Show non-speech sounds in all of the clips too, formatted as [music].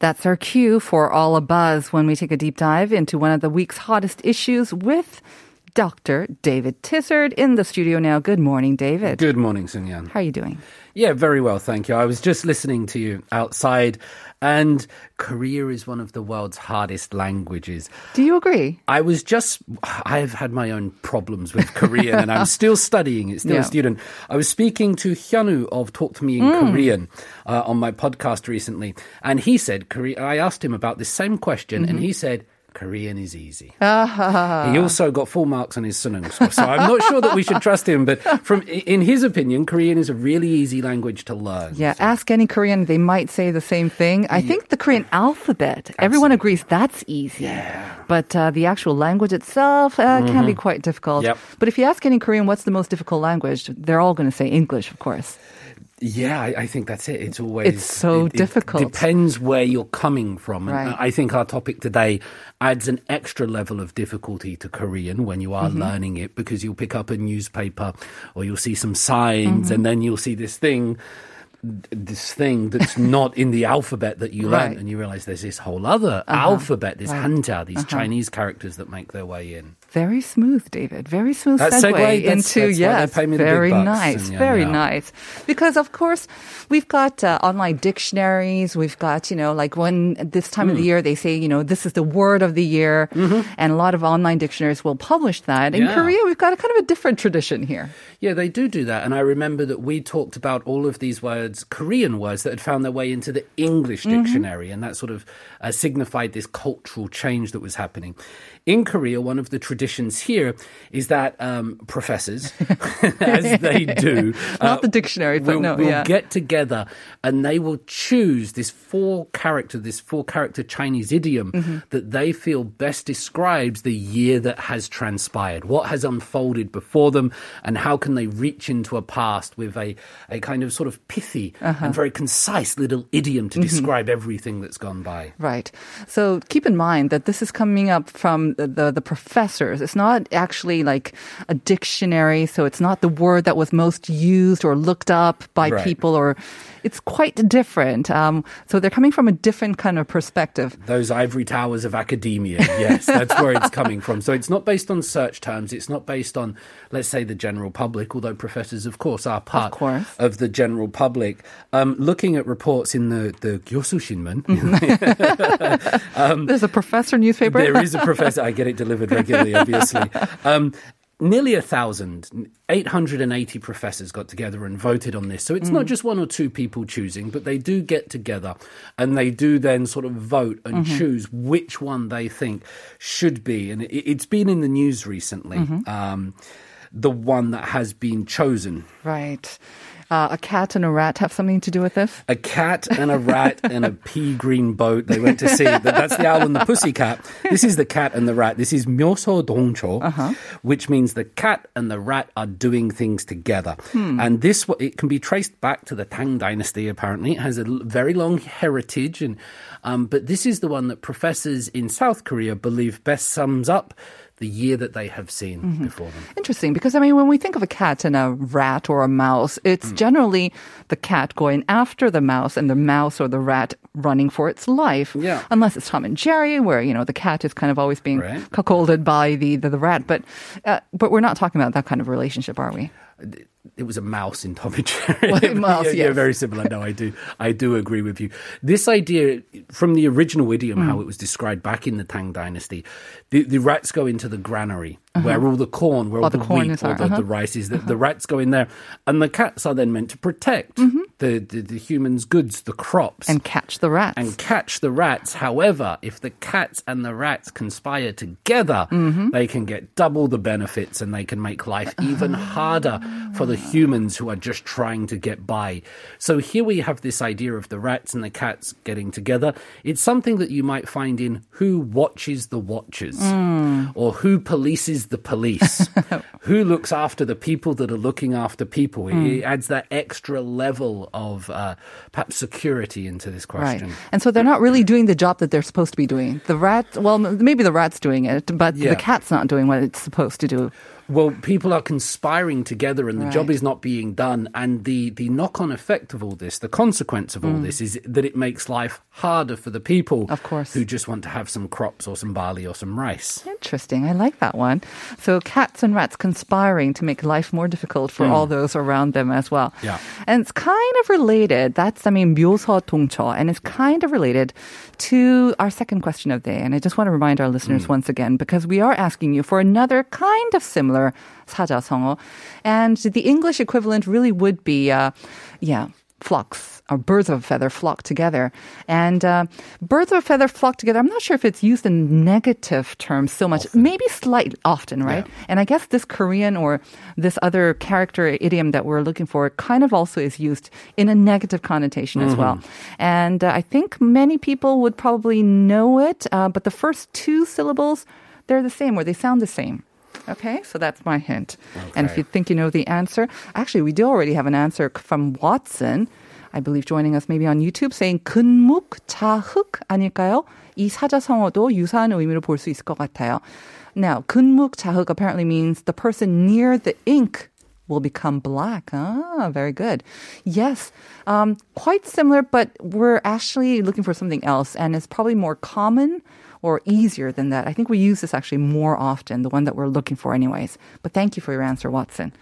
That's our cue for All a Buzz when we take a deep dive into one of the week's hottest issues with Dr. David Tizard in the studio now. Good morning, David. Good morning, Sunyan. How are you doing? Yeah, very well, thank you. I was just listening to you outside, and Korea is one of the world's hardest languages. Do you agree? I was just, I've had my own problems with Korean, and I'm still [laughs] studying. It's still Yeah. a student. I was speaking to Hyunwoo of Talk to Me in Korean uh, on my podcast recently, and he said, Korea, I asked him about this same question, and he said, Korean is easy. He also got full marks on his suneung score, so I'm not sure that we should trust him. But from in his opinion, Korean is a really easy language to learn. Yeah, ask any Korean, they might say the same thing. I think the Korean alphabet, everyone agrees that's easy. Yeah. But uh, the actual language itself uh, can be quite difficult. Yep. But if you ask any Korean, what's the most difficult language? They're all going to say English, of course. Yeah, I, I think that's it. It's always It's so it- it difficult. depends where you're coming from, and Right. I think our topic today adds an extra level of difficulty to Korean when you are Mm-hmm. learning it because you'll pick up a newspaper or you'll see some signs, Mm-hmm. and then you'll see this thing. This thing that's [laughs] not in the alphabet that you Right. learned, and you realize there's this whole other alphabet, this Right. hanja, these Chinese characters that make their way in. Very smooth, David. Very smooth That segue, segue, that's- into that's yes, pay me the big very nice, and yeah, very yeah. nice. Because of course we've got uh, online dictionaries. We've got you know like when this time of Hmm. the year they say you know this is the word of the year, and a lot of online dictionaries will publish that. In Mm-hmm. Yeah. Korea, we've got a kind of a different tradition here. Yeah, they do do that. And I remember that we talked about all of these words, Korean words, that had found their way into the English dictionary. And that sort of uh, signified this cultural change that was happening. In Korea, one of the traditions here is that um, professors, [laughs] as they do, [laughs] Not the dictionary, but will, no, will yeah. get together and they will choose this four character, this four character Chinese idiom Mm-hmm. that they feel best describes the year that has transpired, what has unfolded before them, and how can they reach into a past with a, a kind of sort of pithy Uh-huh. and very concise little idiom Mm-hmm. to describe everything that's gone by. Right. So keep in mind that this is coming up from the, the, the professors. It's not actually like a dictionary. So it's not the word that was most used or looked up by Right. people or it's quite different. Um, so they're coming from a different kind of perspective. Those ivory towers of academia, yes, that's where it's coming from. So it's not based on search terms. It's not based on, let's say, the general public, although professors, of course, are part course. of the general public. Um, looking at reports in the, the Gyosu Shinmun, [laughs] [laughs] There's a professor newspaper. there is a professor, I get it delivered regularly, obviously. [laughs] Um, nearly a thousand, 880 professors got together and voted on this. So it's not just one or two people choosing, but they do get together and they do then sort of vote and choose which one they think should be. And it, it's been in the news recently. Um, the one that has been chosen. right. Uh, a cat and a rat have something to do with this? A cat and a rat and a pea green boat they went to see. [laughs] That's the owl and the pussycat. This is the cat and the rat. This is Myoseo Dongcheo, uh-huh. which means the cat and the rat are doing things together. Hmm. And this, it can be traced back to the Tang Dynasty, apparently. It has a very long heritage. and um, But this is the one that professors in South Korea believe best sums up the year that they have seen before them. Interesting, because I mean, when we think of a cat and a rat or a mouse, it's Hmm. generally the cat going after the mouse and the mouse or the rat running for its life. Yeah. Unless it's Tom and Jerry, where you know the cat is kind of always being Right. cuckolded by the the, the rat. But uh, but we're not talking about that kind of relationship, are we? It was a mouse in Tom and Jerry. [laughs] Well, mouse, yeah, yeah, yes. very similar. No, I do, I do agree with you. This idea from the original idiom, Hmm. how it was described back in the Tang Dynasty, the, the rats go into the granary where all the corn, where all Oh, the the, corn wheat or the, uh-huh. the rice is, the, the rats go in there, and the cats are then meant to protect the, the the humans' goods, the crops, Mm-hmm. And catch the rats. and catch the rats. However, if the cats and the rats conspire together, Mm-hmm. they can get double the benefits and they can make life even harder for the humans who are just trying to get by. So here we have this idea of the rats and the cats getting together. It's something that you might find in Who Watches the Watchers Mm. or Who Polices the Police. [laughs] who looks after the people that are looking after people. Mm. It adds that extra level of uh, perhaps security into this Right. question. And so they're not really doing the job that they're supposed to be doing. The rat, well, maybe the rat's doing it, but Yeah. the cat's not doing what it's supposed to do. Well, people are conspiring together and the job Right. is not being done. And the, the knock on effect of all this, the consequence of all this, is that it makes life harder for the people Mm. Of course. who just want to have some crops or some barley or some rice. Interesting. I like that one. So cats and rats conspiring to make life more difficult for all those around them as well. Yeah. And it's kind of related. That's, I mean, 묘서 동처. And it's kind of related to our second question of the day. And I just want to remind our listeners once again, because we are asking you for another kind of similar 사자성어. And the English equivalent really would be, uh, yeah, flocks or birds of a feather flock together. And uh, birds of a feather flock together, I'm not sure if it's used in negative terms so much, maybe slightly often, right? And I guess this Korean or this other character idiom that we're looking for kind of also is used in a negative connotation as well. And uh, I think many people would probably know it, uh, but the first two syllables, they're the same or they sound the same. Okay, so that's my hint. And if Okay. you think you know the answer, actually, we do already have an answer from Watson. I believe joining us maybe on YouTube saying 근묵 자흑 아닐까요? 이 사자성어도 유사한 의미로 볼 수 있을 것 같아요. Now, 근묵 자흑 apparently means the person near the ink will become black. Ah, very good. Yes, um, quite similar, but we're actually looking for something else, and it's probably more common or easier than that. I think we use this actually more often, the one that we're looking for, anyways. But thank you for your answer, Watson.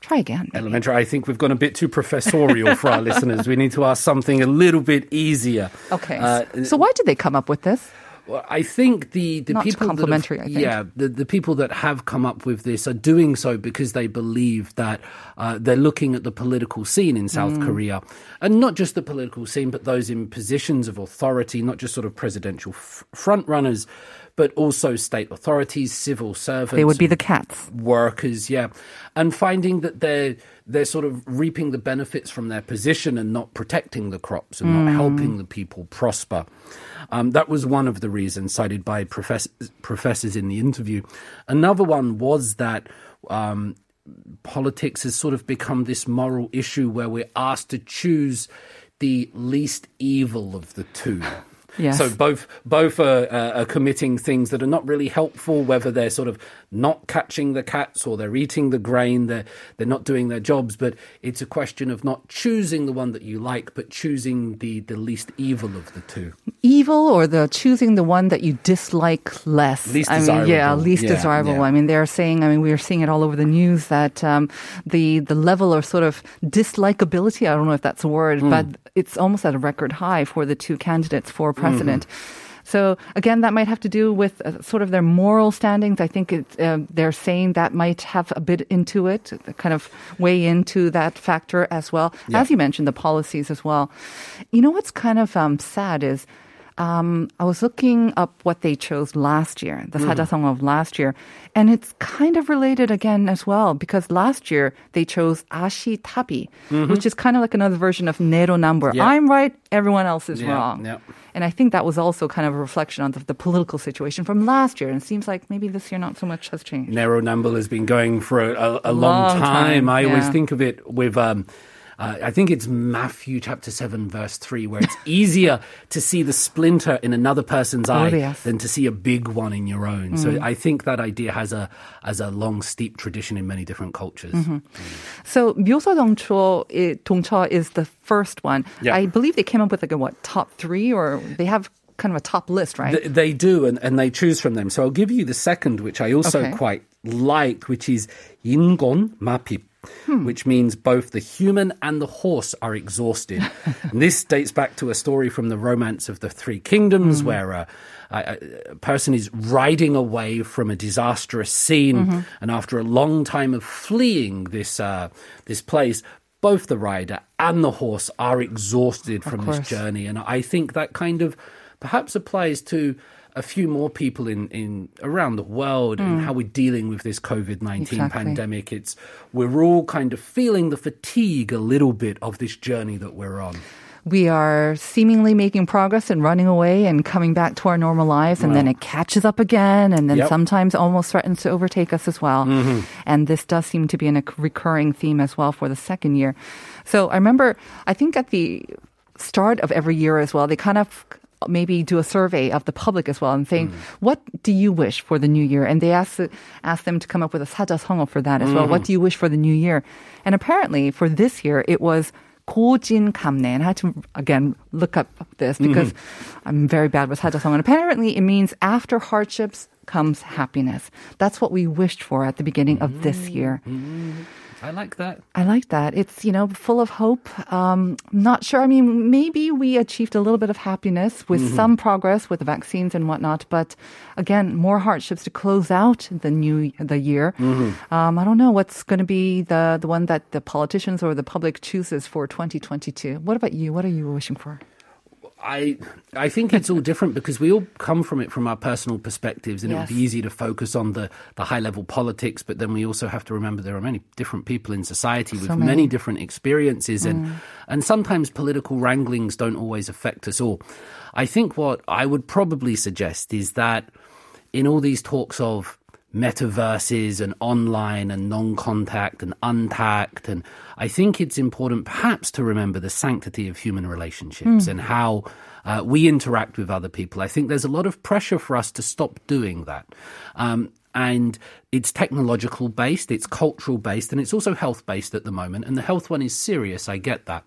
Try again. maybe. Elementary, I think we've gone a bit too professorial for our [laughs] listeners. We need to ask something a little bit easier. Okay. Uh, so why did they come up with this? Well, I think the, the Not people complimentary, have, yeah the, the people that have come up with this are doing so because they believe that uh, they're looking at the political scene in South Mm. Korea. And not just the political scene but those in positions of authority not just sort of presidential f- front runners but also state authorities civil servants They would be the cats. workers, yeah, and finding that they're they're sort of reaping the benefits from their position and not protecting the crops and not helping the people prosper. Um, that was one of the reasons cited by professors, professors in the interview. Another one was that. Um, Politics has sort of become this moral issue where we're asked to choose the least evil of the two. Yes. So both both are, uh, are committing things that are not really helpful. Whether they're sort of not catching the cats or they're eating the grain, they're they're not doing their jobs. But it's a question of not choosing the one that you like, but choosing the the least evil of the two. Evil or the choosing the one that you dislike less. Least I mean, yeah, desirable. least Yeah, desirable. yeah. I mean, they're saying. I mean, we are seeing it all over the news that um, the the level of sort of dislikability. I don't know if that's a word, Hmm. but it's almost at a record high for the two candidates for Mm-hmm. So again, that might have to do with uh, sort of their moral standings. I think it, uh, they're saying that might have a bit into it, kind of weigh into that factor as well. As you mentioned, the policies as well. You know what's kind of um, sad is um, I was looking up what they chose last year, the mm. Song of last year, and it's kind of related again as well because last year they chose Ashitabi, mm-hmm. which is kind of like another version of Naeronambul. I'm right, everyone else is wrong. And I think that was also kind of a reflection on the, the, political situation from last year. And it seems like maybe this year not so much has changed. Naeronambul has been going for a, a, a long, long, time. time. I always think of it with. Um, uh, I think it's Matthew chapter 7, verse 3, where it's [laughs] easier to see the splinter in another person's oh, eye yes. than to see a big one in your own. Mm. So I think that idea has a, has a long, steep tradition in many different cultures. Mm-hmm. Mm. So 묘소 eh, is the first one. Yeah. I believe they came up with like a what, top three or they have kind of a top list, right? They do, and, and they choose from them. So I'll give you the second, which I also okay. quite like, which is Ingon Mapip. 마핍. which means both the human and the horse are exhausted. [laughs] and this dates back to a story from the Romance of the Three Kingdoms, hmm. where uh, a, a, a person is riding away from a disastrous scene, mm-hmm. and after a long time of fleeing this uh, this place, both the rider and the horse are exhausted from this journey. And I think that kind of perhaps applies to a few more people in, in around the world and how we're dealing with this COVID nineteen Hmm. Exactly. pandemic. It's we're all kind of feeling the fatigue a little bit of this journey that we're on. we are seemingly making progress and running away and coming back to our normal lives and then it catches up again and then Yep. sometimes almost threatens to overtake us as well and this does seem to be a recurring theme as well for the second year so i remember i think at the start of every year as well they kind of maybe do a survey of the public as well and saying what do you wish for the new year and they ask ask them to come up with a 사자성어 for that as well what do you wish for the new year and apparently for this year it was 고진감래. And I had to, again, look up this because I'm very bad with 사자성어. And apparently it means after hardships comes happiness. That's what we wished for at the beginning of this year. I like that. I like that. It's, you know, full of hope. Um, not sure. I mean, maybe we achieved a little bit of happiness with some progress with the vaccines and whatnot, but again, more hardships to close out the new the year. Um, I don't know what's going to be the the one that the politicians or the public chooses for 2022. What about you? What are you wishing for? I I think it's all different because we all come from it from our personal perspectives, and it would be easy to focus on the the high level politics. But then we also have to remember there are many different people in society with So many many. different experiences, and mm. and sometimes political wranglings don't always affect us all. I think what I would probably suggest is that in all these talks of metaverses and online and non-contact and untact and I think it's important perhaps to remember the sanctity of human relationships and how uh, we interact with other people. I think there's a lot of pressure for us to stop doing that. Um, and it's technological based, it's cultural based, and it's also health based at the moment. And the health one is serious, I get that.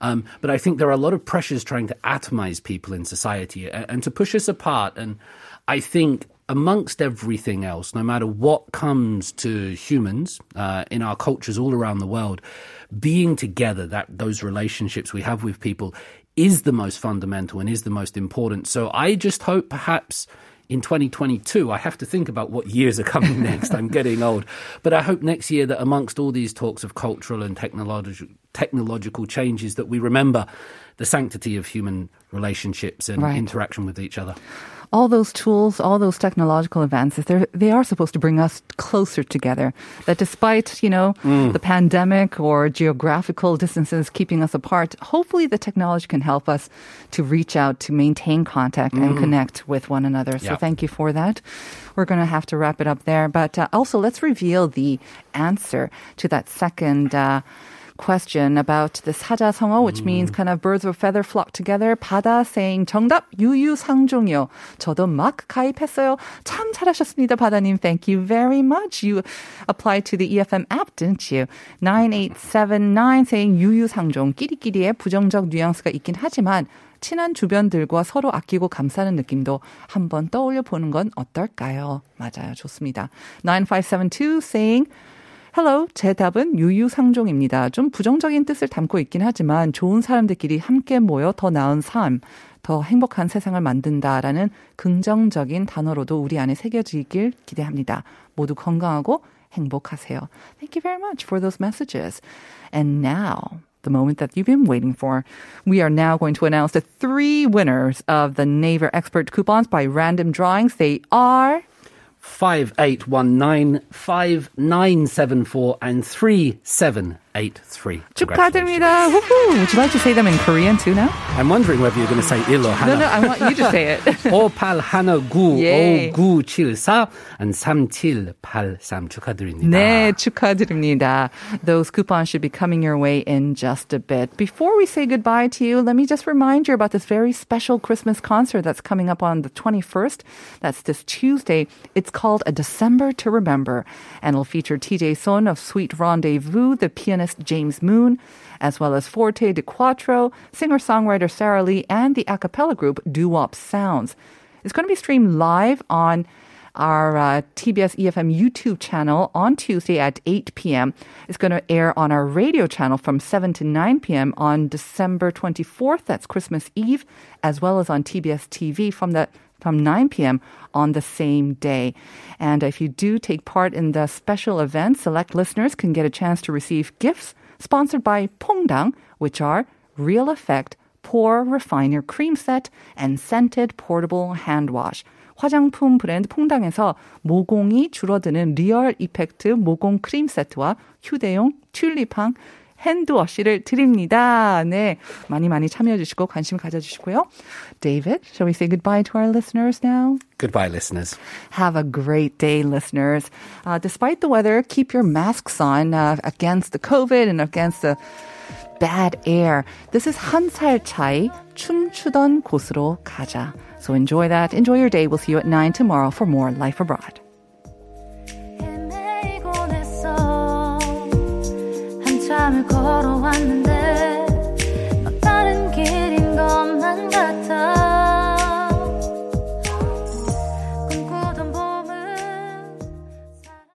Um, but I think there are a lot of pressures trying to atomize people in society and, and to push us apart. And I think amongst everything else, no matter what comes to humans uh, in our cultures all around the world, being together, that those relationships we have with people is the most fundamental and is the most important. So I just hope perhaps in 2022, I have to think about what years are coming [laughs] next. I'm getting old. But I hope next year that amongst all these talks of cultural and technological, technological changes that we remember the sanctity of human relationships and Right. interaction with each other. All those tools, all those technological advances, they're, they are supposed to bring us closer together. That despite, you know, the pandemic or geographical distances keeping us apart, hopefully the technology can help us to reach out, to maintain contact and connect with one another. So thank you for that. We're going to have to wrap it up there. But uh, also, let's reveal the answer to that second uh, question about the 사자성어, which means kind of birds of feather flock together. 바다 saying 정답 유유상종이요. 저도 막 가입했어요. 참 잘하셨습니다, 바다님. Thank you very much. You applied to the EFM app, didn't you? 9879 saying 유유상종. 끼리끼리의 부정적 뉘앙스가 있긴 하지만 친한 주변들과 서로 아끼고 감싸는 느낌도 한번 떠올려 보는 건 어떨까요? 맞아요. 좋습니다. 9572 saying Hello, 제 답은 유유상종입니다. 좀 부정적인 뜻을 담고 있긴 하지만 좋은 사람들끼리 함께 모여 더 나은 삶, 더 행복한 세상을 만든다라는 긍정적인 단어로도 우리 안에 새겨지길 기대합니다. 모두 건강하고 행복하세요. Thank you very much for those messages. And now, the moment that you've been waiting for. We are now going to announce the three winners of the Naver Expert coupons by random drawings. They are 5819 5974 and 3783. 축하드립니다. Woohoo. Would you like to say them in Korean too now? I'm wondering whether you're going to say il or No, hana. no, I want you to say it. [laughs] 5819 예. 5974 [laughs] and 3783 축하드립니다. 네, 축하드립니다. Those coupons should be coming your way in just a bit. Before we say goodbye to you, let me just remind you about this very special Christmas concert that's coming up on the 21st. That's this Tuesday. It's called A December to Remember, and it'll feature TJ Son of Sweet Rendezvous, the pianist James Moon, as well as Forte di Quattro, singer-songwriter Sarah Lee, and the a cappella group Doo Wop Sounds. It's going to be streamed live on our uh, TBS EFM YouTube channel on Tuesday at 8 p.m. It's going to air on our radio channel from 7 to 9 p.m. on December 24th. That's Christmas Eve, as well as on TBS TV from the from 9 p.m. on the same day. And if you do take part in the special event, select listeners can get a chance to receive gifts sponsored by Pongdang, which are Real Effect Pore Refiner Cream Set and Scented Portable Hand Wash. 화장품 브랜드 퐁당에서 모공이 줄어드는 리얼 이펙트 모공 크림 세트와 휴대용 튤립향 핸드워시를 드립니다. 네. 많이 많이 참여해 주시고 관심 가져 주시고요. David, shall we say goodbye to our listeners now? Goodbye, listeners. Have a great day, listeners. Uh, despite the weather, keep your masks on uh, against the COVID and against the bad air. This is 한 살 차이 춤추던 곳으로 가자. So enjoy that. Enjoy your day. We'll see you at 9 tomorrow for more Life Abroad. 걸어왔는데